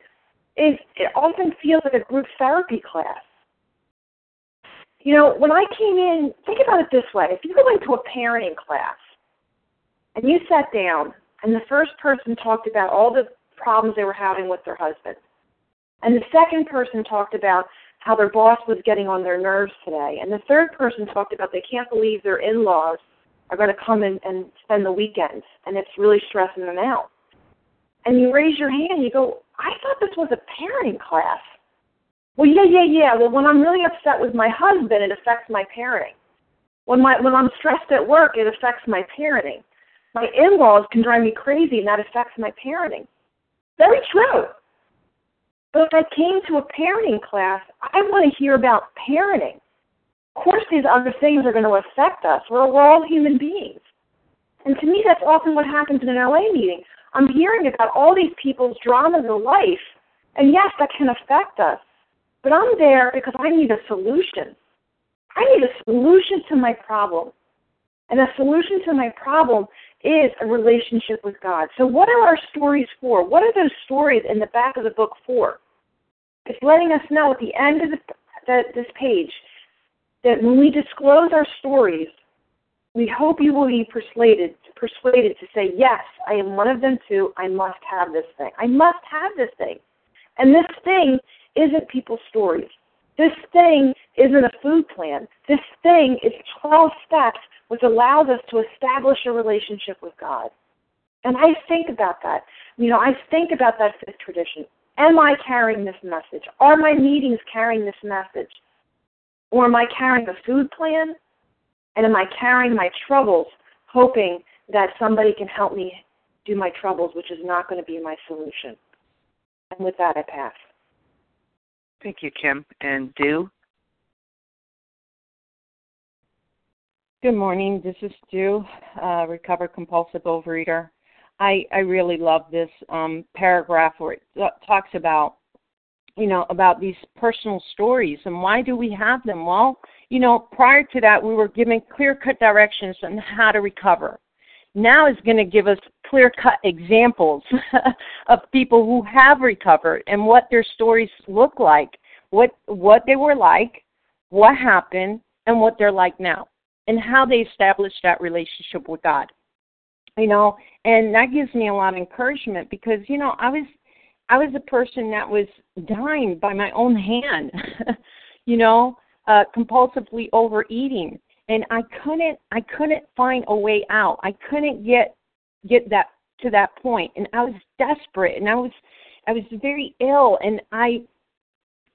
[SPEAKER 6] is it often feels like a group therapy class. You know, when I came in, think about it this way. If you go into a parenting class and you sat down and the first person talked about all the problems they were having with their husband, and the second person talked about how their boss was getting on their nerves today, and the third person talked about they can't believe their in laws are going to come in and spend the weekend, and it's really stressing them out. And you raise your hand, you go, I thought this was a parenting class. Well, yeah, yeah, yeah. Well, when I'm really upset with my husband, it affects my parenting. When my when I'm stressed at work, it affects my parenting. My in-laws can drive me crazy, and that affects my parenting. Very true. But if I came to a parenting class, I want to hear about parenting. Of course, these other things are going to affect us. We're, we're all human beings. And to me, that's often what happens in an OA meeting. I'm hearing about all these people's dramas in life, and yes, that can affect us. But I'm there because I need a solution. I need a solution to my problem. And the solution to my problem is a relationship with God. So, what are our stories for? What are those stories in the back of the book for? It's letting us know at the end of the, the, this page that when we disclose our stories, we hope you will be persuaded persuaded to say, Yes, I am one of them too. I must have this thing. I must have this thing. And this thing isn't people's stories. This thing isn't a food plan. This thing is 12 steps which allows us to establish a relationship with God. And I think about that. You know, I think about that fifth tradition. Am I carrying this message? Are my meetings carrying this message? Or am I carrying a food plan? And am I carrying my troubles, hoping that somebody can help me do my troubles, which is not going to be my solution? And with that, I pass.
[SPEAKER 1] Thank you, Kim. And Stu?
[SPEAKER 9] Good morning. This is Stu, uh, recovered compulsive overeater. I, I really love this um, paragraph where it talks about, you know, about these personal stories and why do we have them? Well, you know, prior to that, we were given clear-cut directions on how to recover. Now is going to give us clear-cut examples of people who have recovered and what their stories look like, what what they were like, what happened, and what they're like now and how they established that relationship with God. You know, and that gives me a lot of encouragement because, you know, I was I was a person that was dying by my own hand, you know, uh compulsively overeating. And I couldn't I couldn't find a way out. I couldn't get get that to that point and I was desperate and I was I was very ill and I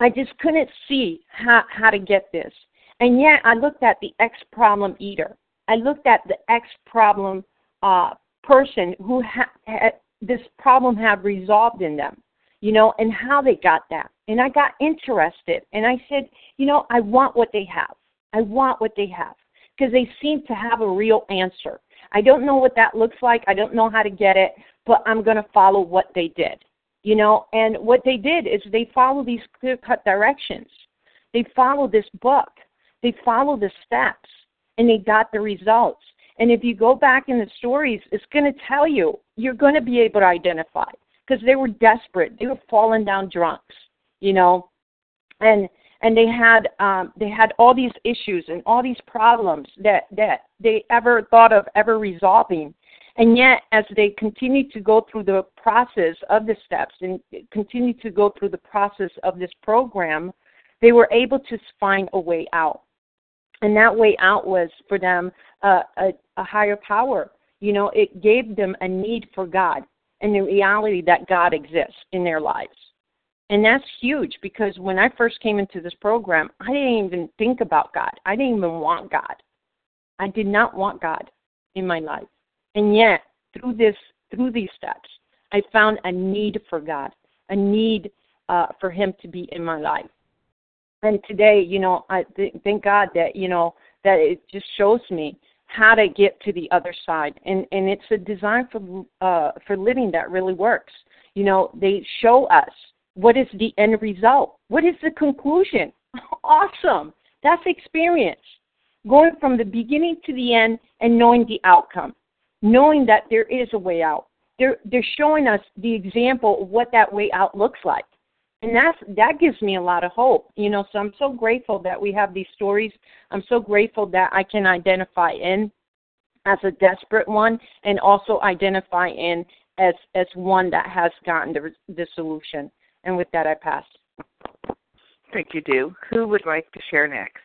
[SPEAKER 9] I just couldn't see how how to get this. And yet I looked at the X problem eater. I looked at the X problem uh, person who ha- had this problem had resolved in them, you know, and how they got that. And I got interested and I said, you know, I want what they have. I want what they have because they seem to have a real answer. I don't know what that looks like. I don't know how to get it, but I'm going to follow what they did. You know, and what they did is they followed these clear cut directions. They followed this book. They followed the steps and they got the results. And if you go back in the stories, it's going to tell you, you're going to be able to identify because they were desperate. They were falling down drunks, you know, and and they had um, they had all these issues and all these problems that that they ever thought of ever resolving. And yet, as they continued to go through the process of the steps and continue to go through the process of this program, they were able to find a way out and that way out was for them uh, a, a higher power. You know, it gave them a need for God and the reality that God exists in their lives. And that's huge because when I first came into this program, I didn't even think about God. I didn't even want God. I did not want God in my life. And yet, through this through these steps, I found a need for God, a need uh, for Him to be in my life and today, you know, I th- thank God that you know that it just shows me how to get to the other side, and and it's a design for uh, for living that really works. You know, they show us what is the end result, what is the conclusion. awesome, that's experience. Going from the beginning to the end and knowing the outcome, knowing that there is a way out. They're they're showing us the example of what that way out looks like. And that's that gives me a lot of hope. You know, so I'm so grateful that we have these stories. I'm so grateful that I can identify in as a desperate one and also identify in as as one that has gotten the the solution. And with that I pass.
[SPEAKER 1] Thank you, Stu. Who would like to share next?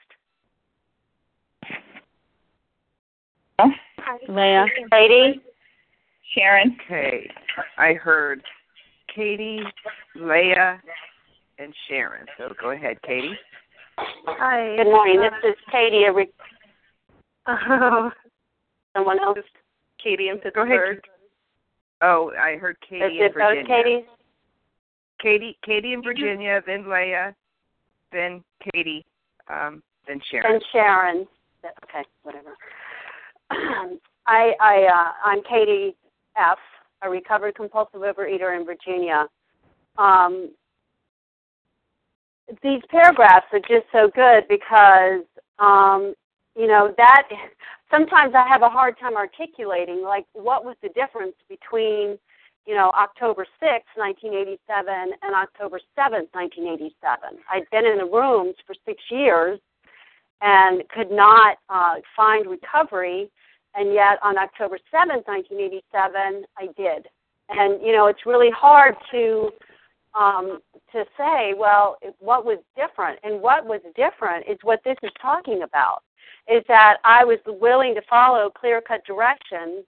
[SPEAKER 14] Leah. Katie. Sharon.
[SPEAKER 1] Okay. I heard Katie, Leah, and Sharon. So go ahead, Katie.
[SPEAKER 14] Hi. Good morning. This is Katie. A re- uh, someone else. Katie in Pittsburgh.
[SPEAKER 1] Go ahead. Oh, I heard Katie
[SPEAKER 14] is
[SPEAKER 1] in
[SPEAKER 14] it
[SPEAKER 1] Virginia.
[SPEAKER 14] both Katie's?
[SPEAKER 1] Katie, Katie in Virginia, then Leah, then Katie, um, then Sharon.
[SPEAKER 14] And Sharon. Okay, whatever. I, I, uh, I'm Katie F., a recovered compulsive overeater in Virginia. Um, these paragraphs are just so good because, um, you know, that sometimes I have a hard time articulating, like, what was the difference between, you know, October 6, 1987 and October 7, 1987. I'd been in the rooms for six years and could not uh, find recovery and yet on October 7th, 1987, I did. And you know, it's really hard to um, to say, well, what was different? And what was different is what this is talking about. Is that I was willing to follow clear-cut directions,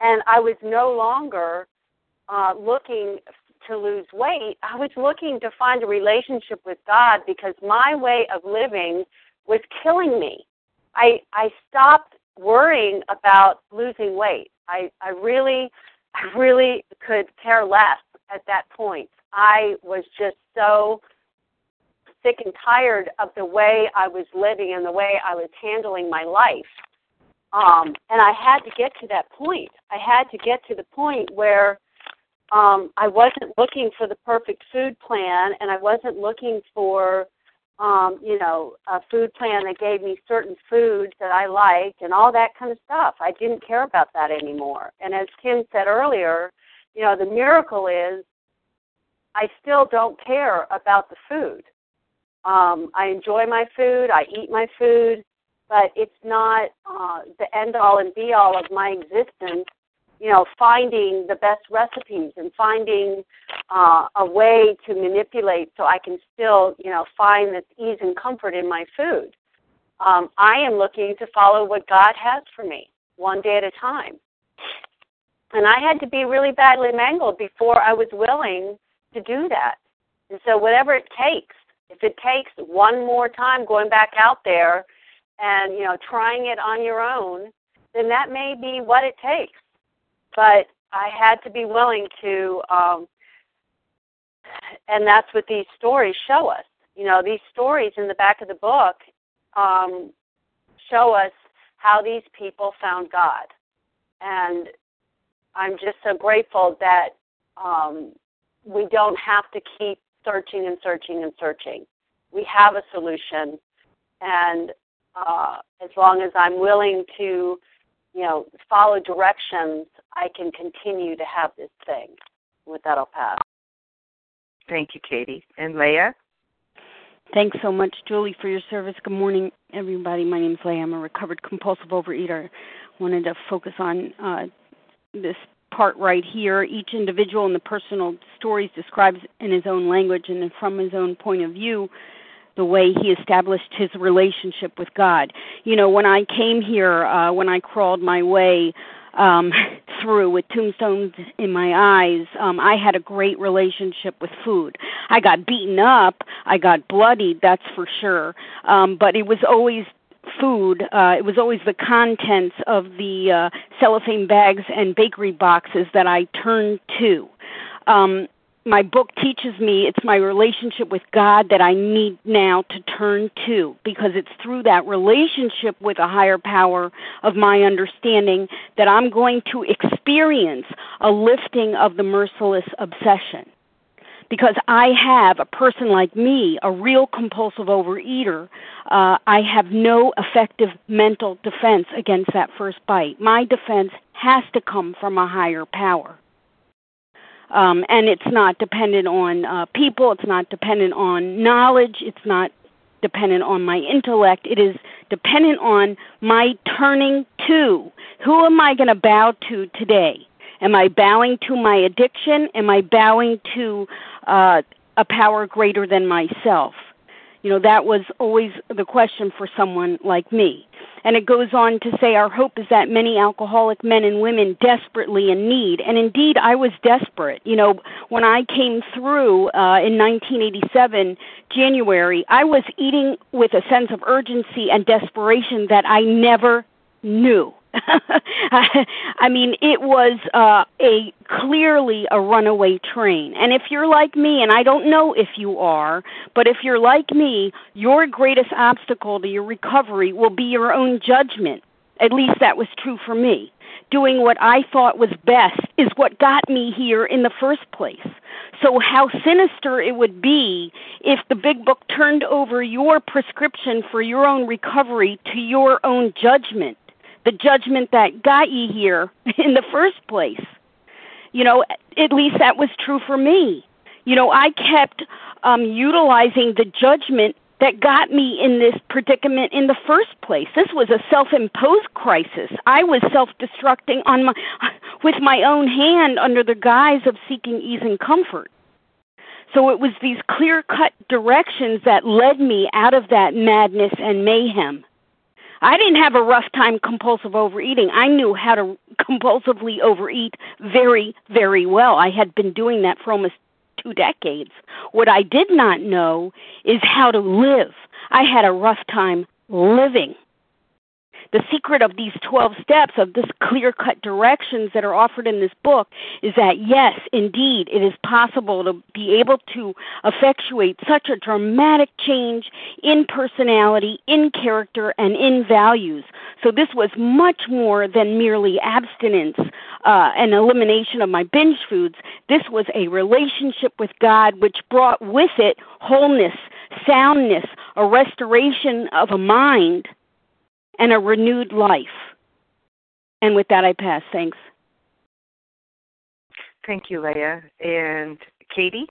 [SPEAKER 14] and I was no longer uh, looking to lose weight. I was looking to find a relationship with God because my way of living was killing me. I I stopped worrying about losing weight. I, I really, I really could care less at that point. I was just so sick and tired of the way I was living and the way I was handling my life. Um, and I had to get to that point. I had to get to the point where um, I wasn't looking for the perfect food plan and I wasn't looking for um, you know, a food plan that gave me certain foods that I liked and all that kind of stuff. I didn't care about that anymore. And as Kim said earlier, you know, the miracle is I still don't care about the food. Um, I enjoy my food, I eat my food, but it's not uh, the end all and be all of my existence you know, finding the best recipes and finding uh, a way to manipulate so I can still, you know, find this ease and comfort in my food. Um, I am looking to follow what God has for me, one day at a time. And I had to be really badly mangled before I was willing to do that. And so, whatever it takes, if it takes one more time going back out there and, you know, trying it on your own, then that may be what it takes but I had to be willing to, um, and that's what these stories show us. You know, these stories in the back of the book um, show us how these people found God, and I'm just so grateful that um, we don't have to keep searching and searching and searching. We have a solution, and uh, as long as I'm willing to you know, follow directions, I can continue to have this thing. With that, I'll pass.
[SPEAKER 1] Thank you, Katie. And Leah?
[SPEAKER 15] Thanks so much, Julie, for your service. Good morning, everybody. My name is Leah. I'm a recovered compulsive overeater. Wanted to focus on uh, this part right here. Each individual in the personal stories describes in his own language and from his own point of view the way he established his relationship with God. You know, when I came here, uh, when I crawled my way um, through with tombstones in my eyes, um, I had a great relationship with food. I got beaten up, I got bloodied, that's for sure. Um, but it was always food. Uh, it was always the contents of the uh, cellophane bags and bakery boxes that I turned to. Um, my book teaches me it's my relationship with God that I need now to turn to because it's through that relationship with a higher power of my understanding that I'm going to experience a lifting of the merciless obsession. because I have a person like me, a real compulsive overeater, uh, I have no effective mental defense against that first bite. My defense has to come from a higher power. Um, and it's not dependent on uh, people, it's not dependent on knowledge, it's not dependent on my intellect, it is dependent on my turning to. Who am I going to bow to today? Am I bowing to my addiction? Am I bowing to uh, a power greater than myself? You know, that was always the question for someone like me. And it goes on to say, Our hope is that many alcoholic men and women desperately in need. And indeed, I was desperate. You know, when I came through uh, in 1987, January, I was eating with a sense of urgency and desperation that I never knew. I mean, it was uh, a clearly a runaway train. And if you're like me, and I don't know if you are, but if you're like me, your greatest obstacle to your recovery will be your own judgment. At least that was true for me. Doing what I thought was best is what got me here in the first place. So, how sinister it would be if the big book turned over your prescription for your own recovery to your own judgment the judgment that got you here in the first place. You know, at least that was true for me. You know, I kept um utilizing the judgment that got me in this predicament in the first place. This was a self-imposed crisis. I was self-destructing on my with my own hand under the guise of seeking ease and comfort. So it was these clear-cut directions that led me out of that madness and mayhem. I didn't have a rough time compulsive overeating. I knew how to compulsively overeat very, very well. I had been doing that for almost two decades. What I did not know is how to live. I had a rough time living the secret of these 12 steps, of this clear cut directions that are offered in this book, is that yes, indeed, it is possible to be able to effectuate such a dramatic change in personality, in character, and in values. So this was much more than merely abstinence uh, and elimination of my binge foods. This was a relationship with God which brought with it wholeness, soundness, a restoration of a mind and a renewed life. And with that, I pass. Thanks.
[SPEAKER 1] Thank you, Leah. And Katie?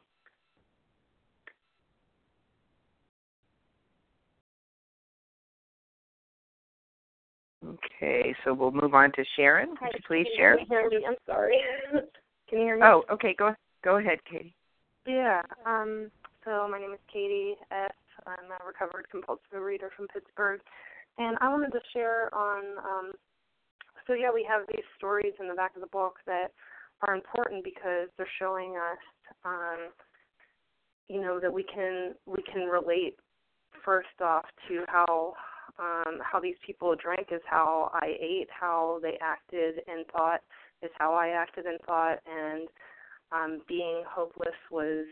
[SPEAKER 1] Okay, so we'll move on to Sharon. Hi, you please
[SPEAKER 16] can
[SPEAKER 1] share?
[SPEAKER 16] You hear me? I'm sorry. can you hear me?
[SPEAKER 1] Oh, okay. Go go ahead, Katie.
[SPEAKER 16] Yeah. Um. So my name is Katie F. I'm a recovered compulsive reader from Pittsburgh, and I wanted to share on. Um, so yeah, we have these stories in the back of the book that are important because they're showing us, um, you know, that we can we can relate first off to how um, how these people drank is how I ate, how they acted and thought is how I acted and thought, and um, being hopeless was,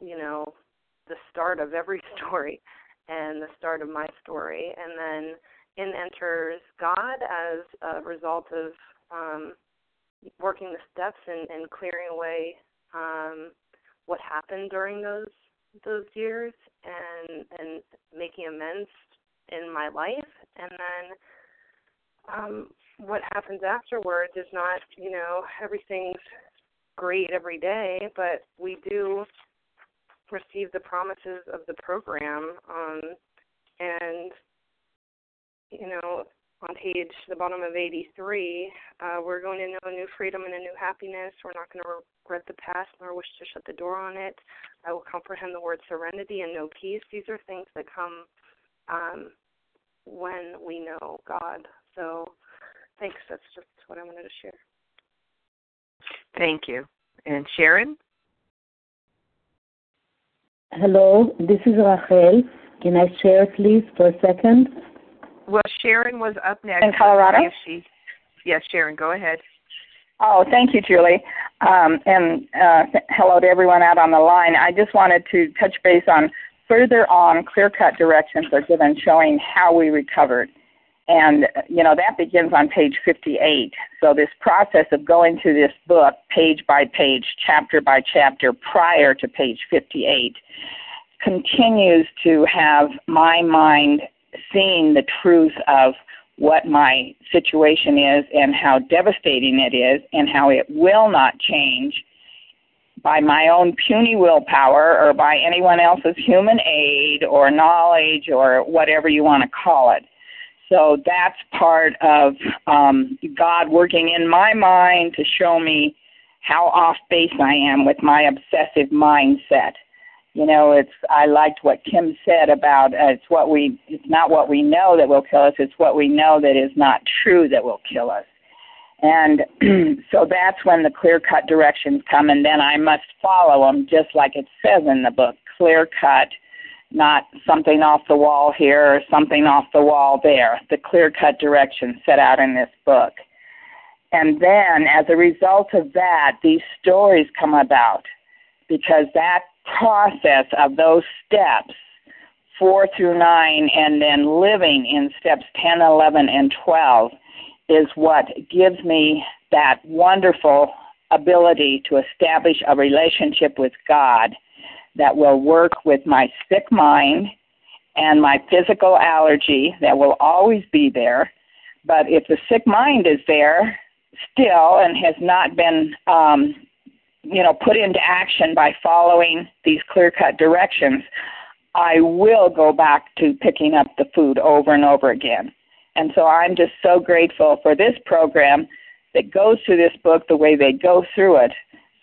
[SPEAKER 16] you know, the start of every story and the start of my story. And then in enters God as a result of um, working the steps and, and clearing away um, what happened during those those years and and making amends in my life and then um what happens afterwards is not you know everything's great every day but we do receive the promises of the program um, and you know on page the bottom of 83 uh, we're going to know a new freedom and a new happiness. We're not going to regret the past nor wish to shut the door on it. I will comprehend the word serenity and know peace. These are things that come um, when we know god. So thanks. That's just what i wanted to share.
[SPEAKER 1] Thank you. And Sharon?
[SPEAKER 17] Hello, this is Rachel. Can I share, please, for a second?
[SPEAKER 1] Well, Sharon was up next.
[SPEAKER 18] In Colorado?
[SPEAKER 1] If she, yes, Sharon, go ahead.
[SPEAKER 18] Oh, thank you, Julie. Um, and uh, hello to everyone out on the line. I just wanted to touch base on further on clear cut directions are given showing how we recovered. And you know that begins on page 58 so this process of going through this book page by page chapter by chapter prior to page 58 continues to have my mind seeing the truth of what my situation is and how devastating it is and how it will not change by my own puny willpower or by anyone else's human aid or knowledge or whatever you want to call it. So that's part of um, God working in my mind to show me how off base I am with my obsessive mindset. You know, it's I liked what Kim said about uh, it's what we it's not what we know that will kill us, it's what we know that is not true that will kill us. And so that's when the clear cut directions come, and then I must follow them just like it says in the book clear cut, not something off the wall here or something off the wall there. The clear cut direction set out in this book. And then, as a result of that, these stories come about because that process of those steps, four through nine, and then living in steps 10, 11, and 12, is what gives me that wonderful ability to establish a relationship with God that will work with my sick mind and my physical allergy that will always be there. But if the sick mind is there still and has not been, um, you know, put into action by following these clear cut directions, I will go back to picking up the food over and over again. And so I'm just so grateful for this program that goes through this book the way they go through it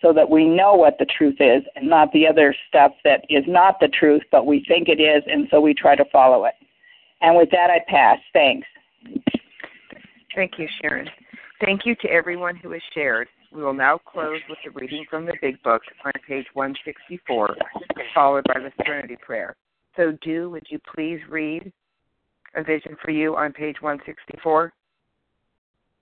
[SPEAKER 18] so that we know what the truth is and not the other stuff that is not the truth, but we think it is, and so we try to follow it. And with that, I pass. Thanks.
[SPEAKER 1] Thank you, Sharon. Thank you to everyone who has shared. We will now close with the reading from the Big Book on page 164, followed by the Serenity Prayer. So, Stu would you please read a vision for you on page 164?